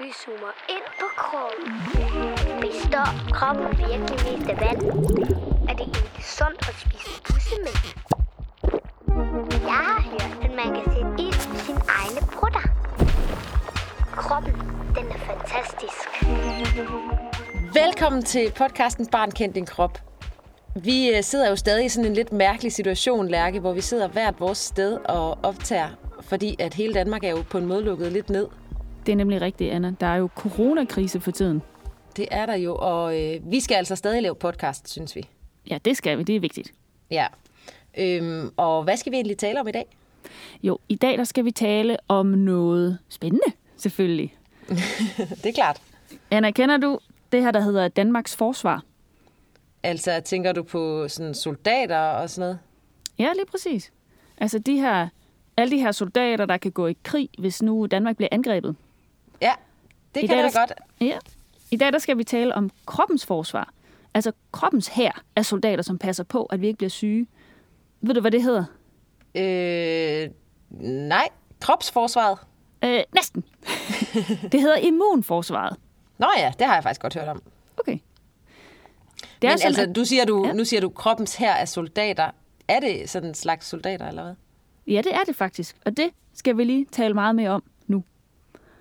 Vi zoomer ind på kroppen. Består kroppen virkelig mest af vand? Er det egentlig sundt at spise bussemænd? Jeg har hørt, at man kan sætte ild i sine egne brutter. Kroppen, den er fantastisk. Velkommen til podcasten Barn kendt din krop. Vi øh, sidder jo stadig i sådan en lidt mærkelig situation, Lærke, hvor vi sidder hvert vores sted og optager, fordi at hele Danmark er jo på en måde lukket lidt ned. Det er nemlig rigtigt, Anna. Der er jo coronakrise for tiden. Det er der jo, og øh, vi skal altså stadig lave podcast, synes vi. Ja, det skal vi. Det er vigtigt. Ja. Øhm, og hvad skal vi egentlig tale om i dag? Jo, i dag der skal vi tale om noget spændende, selvfølgelig. det er klart. Anna, kender du det her, der hedder Danmarks Forsvar? Altså, tænker du på sådan soldater og sådan noget? Ja, lige præcis. Altså de her, alle de her soldater, der kan gå i krig, hvis nu Danmark bliver angrebet. Ja, det I kan dag, jeg godt. Ja. I dag der skal vi tale om kroppens forsvar. Altså kroppens her af soldater, som passer på, at vi ikke bliver syge. Ved du, hvad det hedder? Øh, nej, kropsforsvaret. Øh, næsten. det hedder immunforsvaret. Nå ja, det har jeg faktisk godt hørt om. Okay. Det Men sådan, altså, du siger, du, Ja. nu siger du, kroppens her er soldater. Er det sådan en slags soldater, eller hvad? Ja, det er det faktisk. Og det skal vi lige tale meget mere om.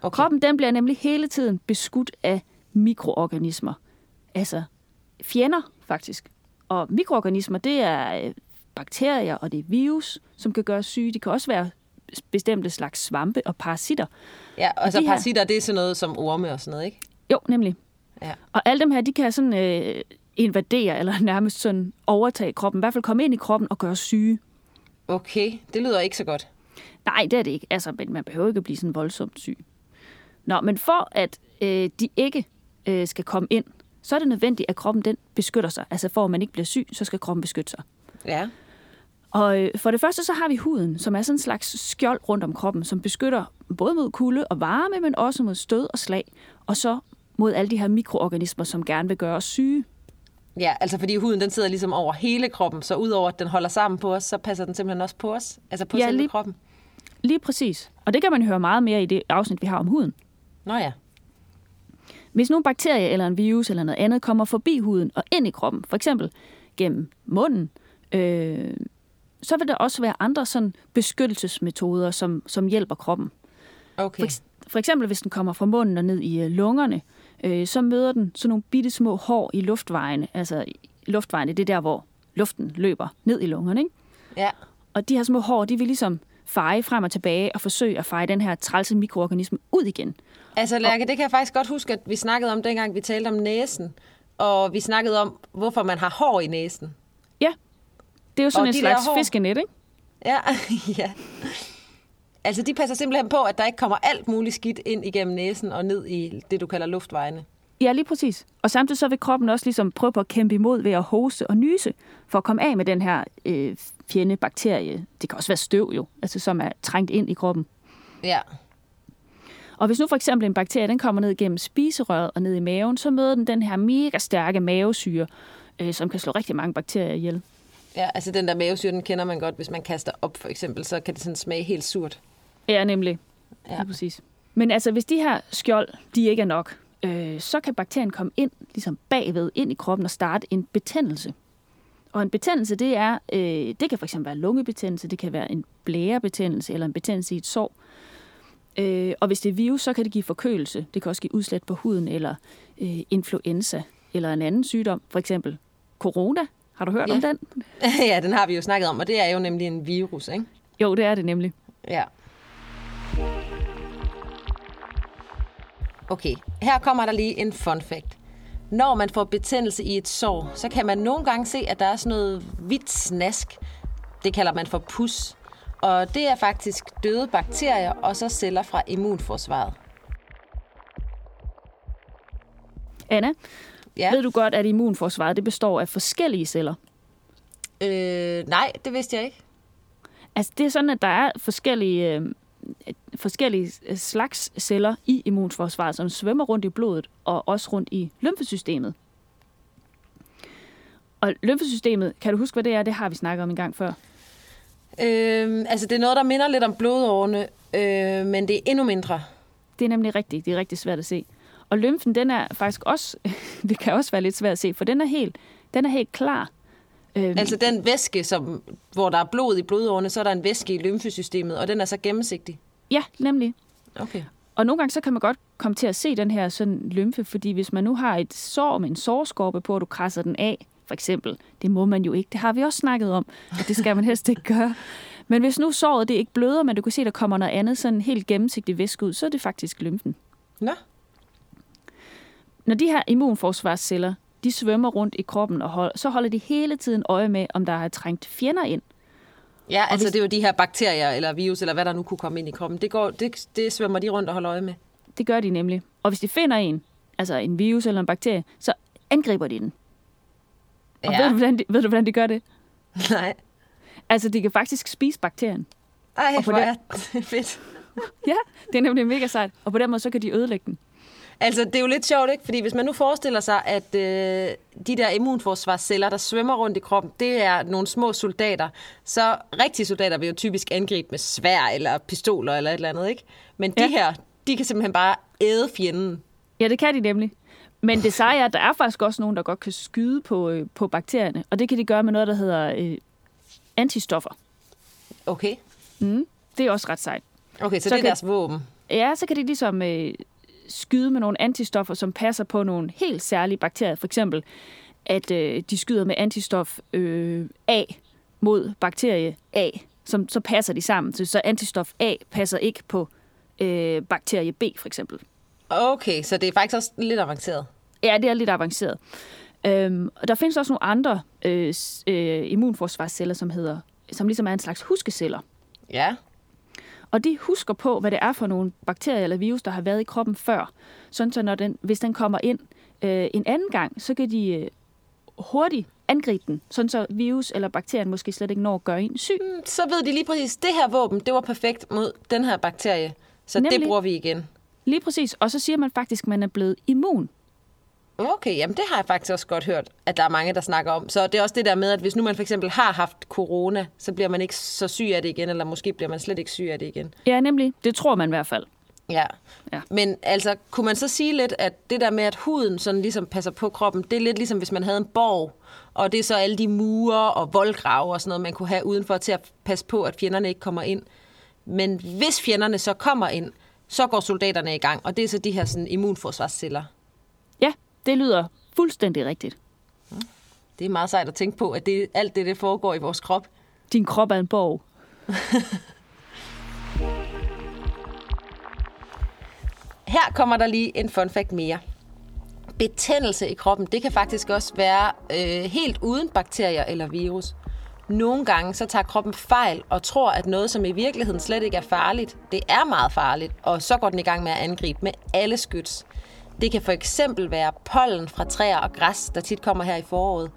Okay. Kroppen den bliver nemlig hele tiden beskudt af mikroorganismer. Altså fjender, faktisk. Og mikroorganismer, det er øh, bakterier og det er virus, som kan gøre syge. De kan også være bestemte slags svampe og parasitter. Ja, og så de her- parasitter, det er sådan noget som orme og sådan noget, ikke? Jo, nemlig. Ja. Og alle dem her, de kan sådan øh, invadere, eller nærmest sådan overtage kroppen. I hvert fald komme ind i kroppen og gøre syge. Okay, det lyder ikke så godt. Nej, det er det ikke. Altså, men man behøver ikke at blive sådan voldsomt syg. Nå, men for at øh, de ikke øh, skal komme ind, så er det nødvendigt, at kroppen den beskytter sig. Altså for at man ikke bliver syg, så skal kroppen beskytte sig. Ja. Og øh, for det første, så har vi huden, som er sådan en slags skjold rundt om kroppen, som beskytter både mod kulde og varme, men også mod stød og slag, og så mod alle de her mikroorganismer, som gerne vil gøre os syge. Ja, altså fordi huden, den sidder ligesom over hele kroppen, så udover at den holder sammen på os, så passer den simpelthen også på os. Altså på Ja, selve lige- kroppen. Lige præcis. Og det kan man høre meget mere i det afsnit, vi har om huden. Nå ja. Hvis nu en bakterie eller en virus eller noget andet kommer forbi huden og ind i kroppen, for eksempel gennem munden, øh, så vil der også være andre sådan beskyttelsesmetoder, som, som hjælper kroppen. Okay. For, for eksempel hvis den kommer fra munden og ned i øh, lungerne, øh, så møder den sådan nogle bitte små hår i luftvejene. Altså luftvejene, det er der, hvor luften løber ned i lungerne. Ikke? Ja. Og de her små hår, de vil ligesom feje frem og tilbage og forsøge at feje den her trælse mikroorganisme ud igen. Altså Lærke, det kan jeg faktisk godt huske, at vi snakkede om dengang, vi talte om næsen. Og vi snakkede om, hvorfor man har hår i næsen. Ja, det er jo sådan Og en de slags fiskenet, ikke? Ja, ja. Altså, de passer simpelthen på, at der ikke kommer alt muligt skidt ind igennem næsen og ned i det, du kalder luftvejene. Ja, lige præcis. Og samtidig så vil kroppen også ligesom prøve på at kæmpe imod ved at hoste og nyse, for at komme af med den her øh, fjende bakterie. Det kan også være støv jo, altså som er trængt ind i kroppen. Ja. Og hvis nu for eksempel en bakterie, den kommer ned gennem spiserøret og ned i maven, så møder den den her mega stærke mavesyre, øh, som kan slå rigtig mange bakterier ihjel. Ja, altså den der mavesyre, den kender man godt. Hvis man kaster op, for eksempel, så kan det sådan smage helt surt. Ja, nemlig. Ja. Ja. Præcis. Men altså, hvis de her skjold, de ikke er nok, øh, så kan bakterien komme ind, ligesom bagved, ind i kroppen og starte en betændelse. Og en betændelse, det er, øh, det kan fx være lungebetændelse, det kan være en blærebetændelse eller en betændelse i et sår. Øh, og hvis det er virus, så kan det give forkølelse. Det kan også give udslæt på huden eller øh, influenza eller en anden sygdom, for eksempel corona. Har du hørt Ja. om den? ja, den har vi jo snakket om, og det er jo nemlig en virus, ikke? Jo, det er det nemlig. Ja. Okay, her kommer der lige en fun fact. Når man får betændelse i et sår, så kan man nogle gange se, at der er sådan noget hvidt snask. Det kalder man for pus. Og det er faktisk døde bakterier og så celler fra immunforsvaret. Anna, Ja. ved du godt, at immunforsvaret det består af forskellige celler? Øh, nej, det vidste jeg ikke. Altså, det er sådan, at der er forskellige, øh, forskellige øh, slags celler i immunforsvaret, som svømmer rundt i blodet og også rundt i lymfesystemet. Og lymfesystemet, kan du huske, hvad det er? Det har vi snakket om en gang før. Øh, altså, det er noget, der minder lidt om blodårene, øh, men det er endnu mindre. Det er nemlig rigtigt. Det er rigtig svært at se. Og lymfen, den er faktisk også, det kan også være lidt svært at se, for den er helt, den er helt klar. Øhm, Altså den væske, som, hvor der er blod i blodårene, så er der en væske i lymfesystemet, og den er så gennemsigtig. ja, nemlig. Okay. Og nogle gange så kan man godt komme til at se den her sådan lymfe, fordi hvis man nu har et sår med en sårskorpe på, og du krasser den af, for eksempel, det må man jo ikke, det har vi også snakket om, at det skal man helst ikke gøre. Men hvis nu såret det ikke bløder, men du kan se, der kommer noget andet sådan helt gennemsigtigt væske ud, så er det faktisk lymfen. Nå, Når de her immunforsvarsceller, de svømmer rundt i kroppen, og hold, så holder de hele tiden øje med, om der er trængt fjender ind. ja, altså hvis- det er jo de her bakterier eller virus, eller hvad der nu kunne komme ind i kroppen. Det, går, det, det svømmer de rundt og holder øje med. Det gør de nemlig. Og hvis de finder en, altså en virus eller en bakterie, så angriber de den. Og ja. ved, du, hvordan de, ved du, hvordan de gør det? Nej. Altså, de kan faktisk spise bakterien. Ej, hvor er det fedt. Ja, det er nemlig mega sejt. Og på den måde, så kan de ødelægge den. Altså, det er jo lidt sjovt, ikke? Fordi hvis man nu forestiller sig, at øh, de der immunforsvarsceller, der svømmer rundt i kroppen, det er nogle små soldater, så rigtige soldater vil jo typisk angribe med svær eller pistoler eller et eller andet, ikke? Men de Ja. her, de kan simpelthen bare æde fjenden. Ja, det kan de nemlig. Men det seje er, at der er faktisk også nogen, der godt kan skyde på, øh, på bakterierne. Og det kan de gøre med noget, der hedder øh, antistoffer. Okay. Mm. Det er også ret sejt. Okay, så, Så det er kan- deres våben. Ja, så kan de ligesom øh, skyde med nogle antistoffer, som passer på nogle helt særlige bakterier. For eksempel, at øh, de skyder med antistof øh, A mod bakterie A, som så passer de sammen. Så, så antistof A passer ikke på øh, bakterie B, for eksempel. Okay, så det er faktisk også lidt avanceret. Ja, det er lidt avanceret. Øhm, og der findes også nogle andre øh, øh, immunforsvarsceller, som hedder, som ligesom er en slags huskeceller. Ja. Og de husker på, hvad det er for nogle bakterier eller virus, der har været i kroppen før. Sådan så når den, hvis den kommer ind øh, en anden gang, så kan de øh, hurtigt angribe den. Sådan så virus eller bakterien måske slet ikke når at gøre en syg. Så ved de lige præcis, det her våben, det var perfekt mod den her bakterie. Så Nemlig. det bruger vi igen. Lige præcis. Og så siger man faktisk, at man er blevet immun. Okay, jamen det har jeg faktisk også godt hørt, at der er mange, der snakker om. Så det er også det der med, at hvis nu man for eksempel har haft corona, så bliver man ikke så syg af det igen, eller måske bliver man slet ikke syg af det igen. Ja, nemlig. Det tror man i hvert fald. Ja. Ja. Men altså, kunne man så sige lidt, at det der med, at huden sådan ligesom passer på kroppen, det er lidt ligesom, hvis man havde en borg, og det er så alle de mure og voldgrave og sådan noget, man kunne have udenfor til at passe på, at fjenderne ikke kommer ind. Men hvis fjenderne så kommer ind, så går soldaterne i gang, og det er så de her sådan, immunforsvarsceller. Det lyder fuldstændig rigtigt. Det er meget sejt at tænke på, at det, alt det, det foregår i vores krop. Din krop er en borg. Her kommer der lige en fun fact mere. Betændelse i kroppen, det kan faktisk også være øh, helt uden bakterier eller virus. Nogle gange så tager kroppen fejl og tror, at noget, som i virkeligheden slet ikke er farligt, det er meget farligt, og så går den i gang med at angribe med alle skyts. Det kan for eksempel være pollen fra træer og græs, der tit kommer her i foråret.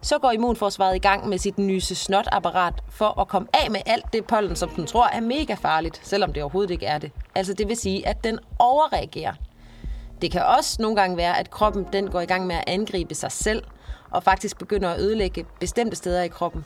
Så går immunforsvaret i gang med sit nyse snotapparat for at komme af med alt det pollen, som den tror er mega farligt, selvom det overhovedet ikke er det. Altså det vil sige, at den overreagerer. Det kan også nogle gange være, at kroppen den går i gang med at angribe sig selv, og faktisk begynder at ødelægge bestemte steder i kroppen.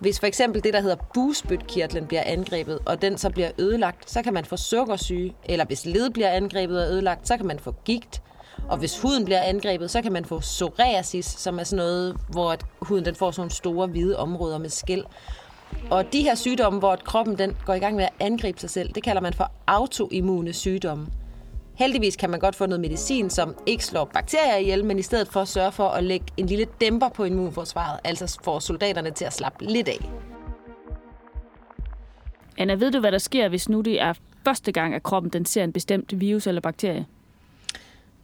Hvis for eksempel det, der hedder bugspytkirtlen, bliver angrebet, og den så bliver ødelagt, så kan man få sukkersyge, eller hvis led bliver angrebet og ødelagt, så kan man få gigt. Og hvis huden bliver angrebet, så kan man få psoriasis, som er sådan noget, hvor at huden den får sådan nogle store hvide områder med skæl. Og de her sygdomme, hvor kroppen den går i gang med at angribe sig selv, det kalder man for autoimmune sygdomme. Heldigvis kan man godt få noget medicin, som ikke slår bakterier ihjel, men i stedet for sørge for at lægge en lille dæmper på immunforsvaret, altså får soldaterne til at slappe lidt af. Anna, ved du, hvad der sker, hvis nu det er første gang, at kroppen den ser en bestemt virus eller bakterie?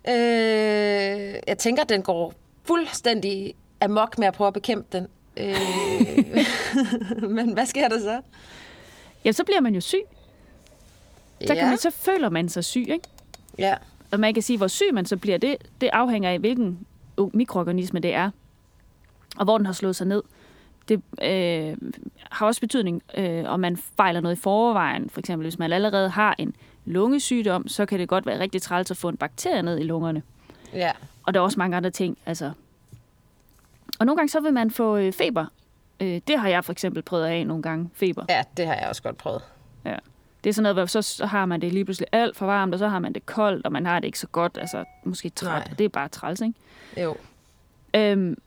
Øh, jeg tænker, at den går fuldstændig amok med at prøve at bekæmpe den. Øh, men hvad sker der så? Ja, så bliver man jo syg. Så, kan man, så føler man sig syg, ikke? Ja. Og man kan sige, hvor syg man så bliver, det, det afhænger af, hvilken mikroorganisme det er, og hvor den har slået sig ned. Det øh, har også betydning, øh, om man fejler noget i forvejen. For eksempel, hvis man allerede har en lungesygdom, så kan det godt være rigtig træls at få en bakterie ned i lungerne. ja. Og der er også mange andre ting. Altså. Og nogle gange så vil man få øh, feber. Øh, det har jeg for eksempel prøvet af nogle gange, feber. Ja, det har jeg også godt prøvet. Ja. Det er sådan noget, hvor så, har man det lige pludselig alt for varmt, og så har man det koldt, og man har det ikke så godt, altså måske træt, Nej. og det er bare træls, ikke? Jo. Øhm,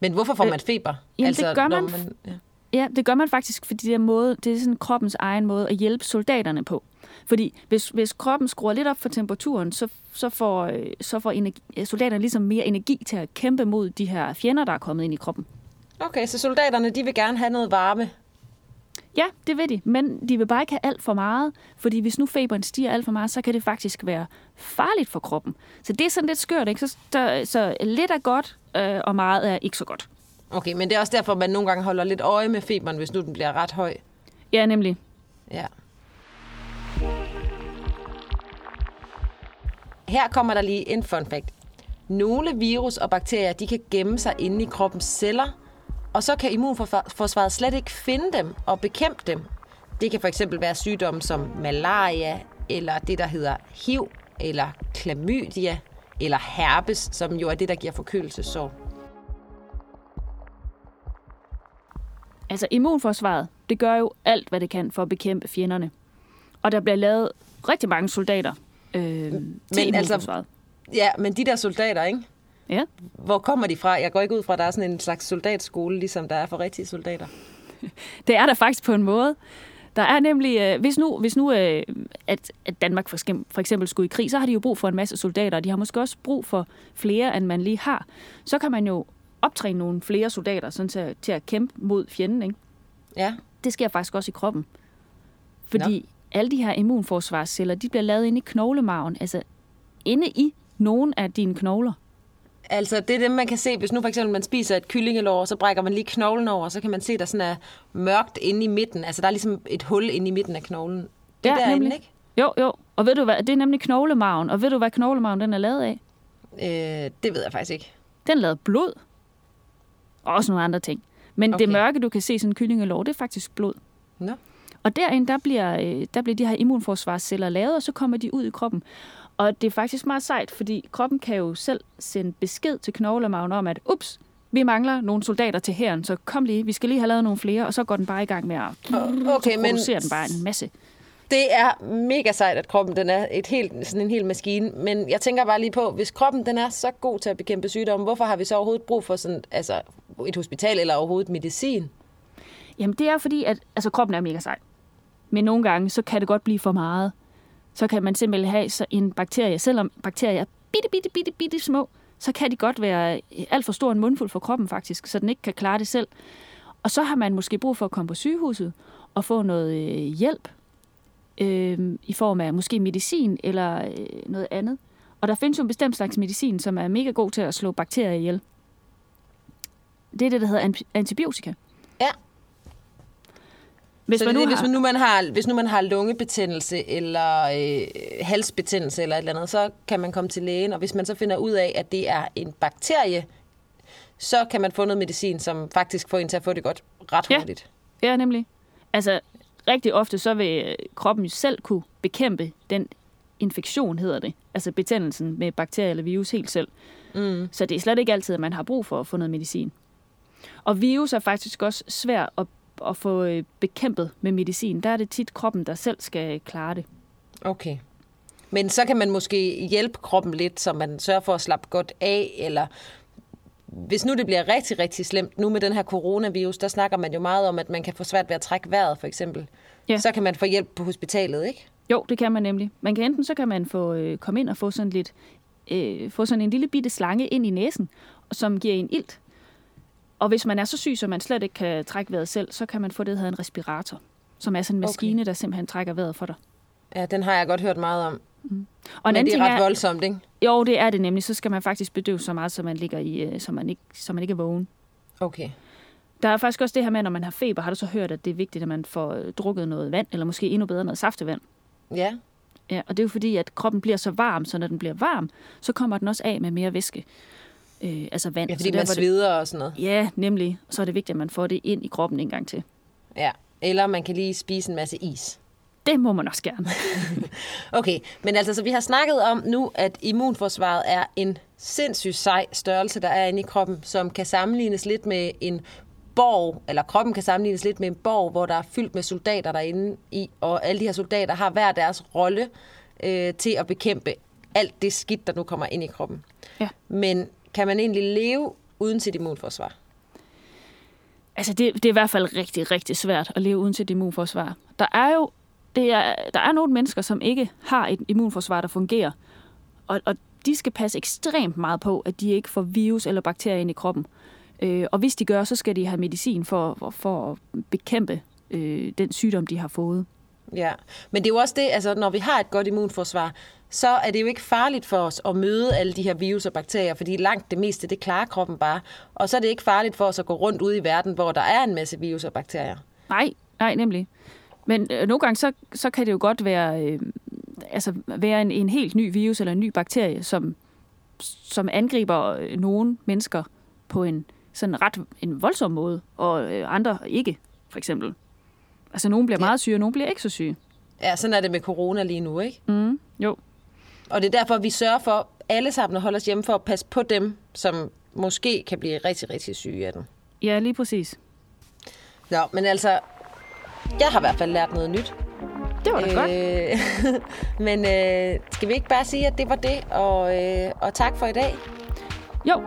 Men hvorfor får Øh, man feber? jamen, det gør når man ja. Ja, det gør man faktisk, fordi det er, måde, det er sådan kroppens egen måde at hjælpe soldaterne på. Fordi hvis, hvis kroppen skruer lidt op for temperaturen, så, så får, øh, så får energi, øh, soldaterne ligesom mere energi til at kæmpe mod de her fjender, der er kommet ind i kroppen. Okay, så soldaterne, de vil gerne have noget varme. Ja, det vil de, men de vil bare ikke have alt for meget, fordi hvis nu feberen stiger alt for meget, så kan det faktisk være farligt for kroppen. Så det er sådan lidt skørt, ikke? Så, der, så lidt er godt, øh, og meget er ikke så godt. Okay, men det er også derfor, man nogle gange holder lidt øje med feberen, hvis nu den bliver ret høj. Ja, nemlig. Ja. Her kommer der lige en fun fact. Nogle virus og bakterier, de kan gemme sig inde i kroppens celler, og så kan immunforsvaret slet ikke finde dem og bekæmpe dem. Det kan for eksempel være sygdomme som malaria, eller det, der hedder HIV, eller klamydia, eller herpes, som jo er det, der giver forkølelsesår. Altså immunforsvaret, det gør jo alt, hvad det kan for at bekæmpe fjenderne. Og der bliver lavet rigtig mange soldater øh, til altså- immunforsvaret. Ja, men de der soldater, ikke? Ja. Hvor kommer de fra? Jeg går ikke ud fra, at der er sådan en slags soldatskole, ligesom der er for rigtige soldater. Det er der faktisk på en måde. Der er nemlig, øh, hvis nu, hvis nu øh, at, at Danmark for eksempel, for eksempel skulle i krig, så har de jo brug for en masse soldater, og de har måske også brug for flere, end man lige har. Så kan man jo optræne nogle flere soldater sådan til, til at kæmpe mod fjenden. Ikke? Ja. Det sker faktisk også i kroppen. Fordi Nå. alle de her immunforsvarsceller, de bliver lavet inde i knoglemarven, altså inde i nogle af dine knogler. Altså, det er det, man kan se, hvis nu for eksempel man spiser et kyllingelår, så brækker man lige knoglen over, så kan man se, der sådan er mørkt inde i midten. Altså, der er ligesom et hul inde i midten af knoglen. Det er Ja, derinde, nemlig. ikke? Jo, jo. Og ved du hvad, det er nemlig knoglemarven. Og ved du, hvad knoglemarven den er lavet af? Øh, det ved jeg faktisk ikke. Den er lavet af blod. Og også nogle andre ting. Men okay. det mørke, du kan se sådan en kyllingelår, det er faktisk blod. Nå. Og derinde, der bliver, øh, der bliver de her immunforsvarsceller lavet, og så kommer de ud i kroppen. Og det er faktisk meget sejt, fordi kroppen kan jo selv sende besked til knoglemarven om, at ups, vi mangler nogle soldater til hæren, så kom lige, vi skal lige have lavet nogle flere, og så går den bare i gang med at Okay, men den bare en masse. det er mega sejt, at kroppen den er et helt, sådan en hel maskine. Men jeg tænker bare lige på, hvis kroppen den er så god til at bekæmpe sygdomme, hvorfor har vi så overhovedet brug for sådan, altså, et hospital eller overhovedet medicin? Jamen det er fordi, at altså, kroppen er mega sej. Men nogle gange, så kan det godt blive for meget. Så kan man simpelthen have så en bakterie, selvom bakterier er bitte, bitte, bitte, bitte små, så kan de godt være øh, alt for stor en mundfuld for kroppen faktisk, så den ikke kan klare det selv. Og så har man måske brug for at komme på sygehuset og få noget øh, hjælp øh, i form af måske medicin eller øh, noget andet. Og der findes jo en bestemt slags medicin, som er mega god til at slå bakterier ihjel. Det er det, der hedder antibiotika. Ja. Hvis så man det, nu hvis, man nu man har, hvis nu man har lungebetændelse eller øh, halsbetændelse eller et eller andet, så kan man komme til lægen, og hvis man så finder ud af, at det er en bakterie, så kan man få noget medicin, som faktisk får en til at få det godt ret Ja. hurtigt. Ja, nemlig. Altså, rigtig ofte så vil øh, kroppen jo selv kunne bekæmpe den infektion, hedder det. Altså betændelsen med bakterier eller virus helt selv. Mm. Så det er slet ikke altid, at man har brug for at få noget medicin. Og virus er faktisk også svært at, at få øh, bekæmpet med medicin. Der er det tit kroppen, der selv skal klare det. Okay. Men så kan man måske hjælpe kroppen lidt, så man sørger for at slappe godt af, eller hvis nu det bliver rigtig, rigtig slemt, nu med den her coronavirus, der snakker man jo meget om, at man kan få svært ved at trække vejret, for eksempel. Ja. Så kan man få hjælp på hospitalet, ikke? Jo, det kan man nemlig. Man kan enten så kan man få øh, komme ind og få sådan lidt øh, få sådan en lille bitte slange ind i næsen, som giver en ilt. Og hvis man er så syg, så man slet ikke kan trække vejret selv, så kan man få det, der hedder en respirator, som er sådan en Okay. maskine, der simpelthen trækker vejret for dig. Ja, den har jeg godt hørt meget om. Og en Men anden det ting er ret er, voldsomt, ikke? jo, det er det nemlig, så skal man faktisk bedøve så meget, så man ligger i, øh, så man ikke, så man ikke er vågen. Okay. Der er faktisk også det her med, når man har feber, har du så hørt, at det er vigtigt, at man får øh, drukket noget vand, eller måske endnu bedre noget saftevand. Ja. Ja, og det er jo fordi, at kroppen bliver så varm, så når den bliver varm, så kommer den også af med mere væske. Øh, altså vand. ja, Så fordi man derfor er det- sveder og sådan noget. Ja, nemlig. Så er det vigtigt, at man får det ind i kroppen en gang til. Ja. Eller man kan lige spise en masse is. Det må man også gerne. Okay, men altså, så vi har snakket om nu, at immunforsvaret er en sindssygt sej størrelse, der er inde i kroppen, som kan sammenlignes lidt med en borg, eller kroppen kan sammenlignes lidt med en borg, hvor der er fyldt med soldater derinde i, og alle de her soldater har hver deres rolle øh, til at bekæmpe alt det skidt, der nu kommer ind i kroppen. Ja. Men kan man egentlig leve uden sit immunforsvar? Altså, det, det er i hvert fald rigtig, rigtig svært at leve uden sit immunforsvar. Der er jo det er, der er nogle mennesker, som ikke har et immunforsvar, der fungerer. Og, og de skal passe ekstremt meget på, at de ikke får virus eller bakterier ind i kroppen. Øh, og hvis de gør, så skal de have medicin for, for at bekæmpe øh, den sygdom, de har fået. Ja, men det er jo også det, altså når vi har et godt immunforsvar, så er det jo ikke farligt for os at møde alle de her virus og bakterier, fordi langt det meste, det klarer kroppen bare. Og så er det ikke farligt for os at gå rundt ud i verden, hvor der er en masse virus og bakterier. Nej, nej, nemlig. Men øh, nogle gange, så, så kan det jo godt være, øh, altså, være en, en helt ny virus eller en ny bakterie, som, som angriber øh, nogle mennesker på en sådan ret en voldsom måde, og øh, andre ikke, for eksempel. Altså, nogen bliver Ja. meget syge, og nogen bliver ikke så syge. Ja, sådan er det med corona lige nu, ikke? Mm, jo. Og det er derfor, vi sørger for alle sammen at holde os hjemme for at passe på dem, som måske kan blive rigtig, rigtig syge af den. Ja, lige præcis. Nå, men altså, jeg har i hvert fald lært noget nyt. Det var da øh... godt. men øh, skal vi ikke bare sige, at det var det, og, øh, og tak for i dag? Jo,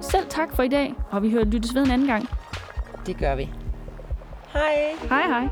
selv tak for i dag, og vi hører lyttes ved en anden gang. Det gør vi. Hej. Hej hej.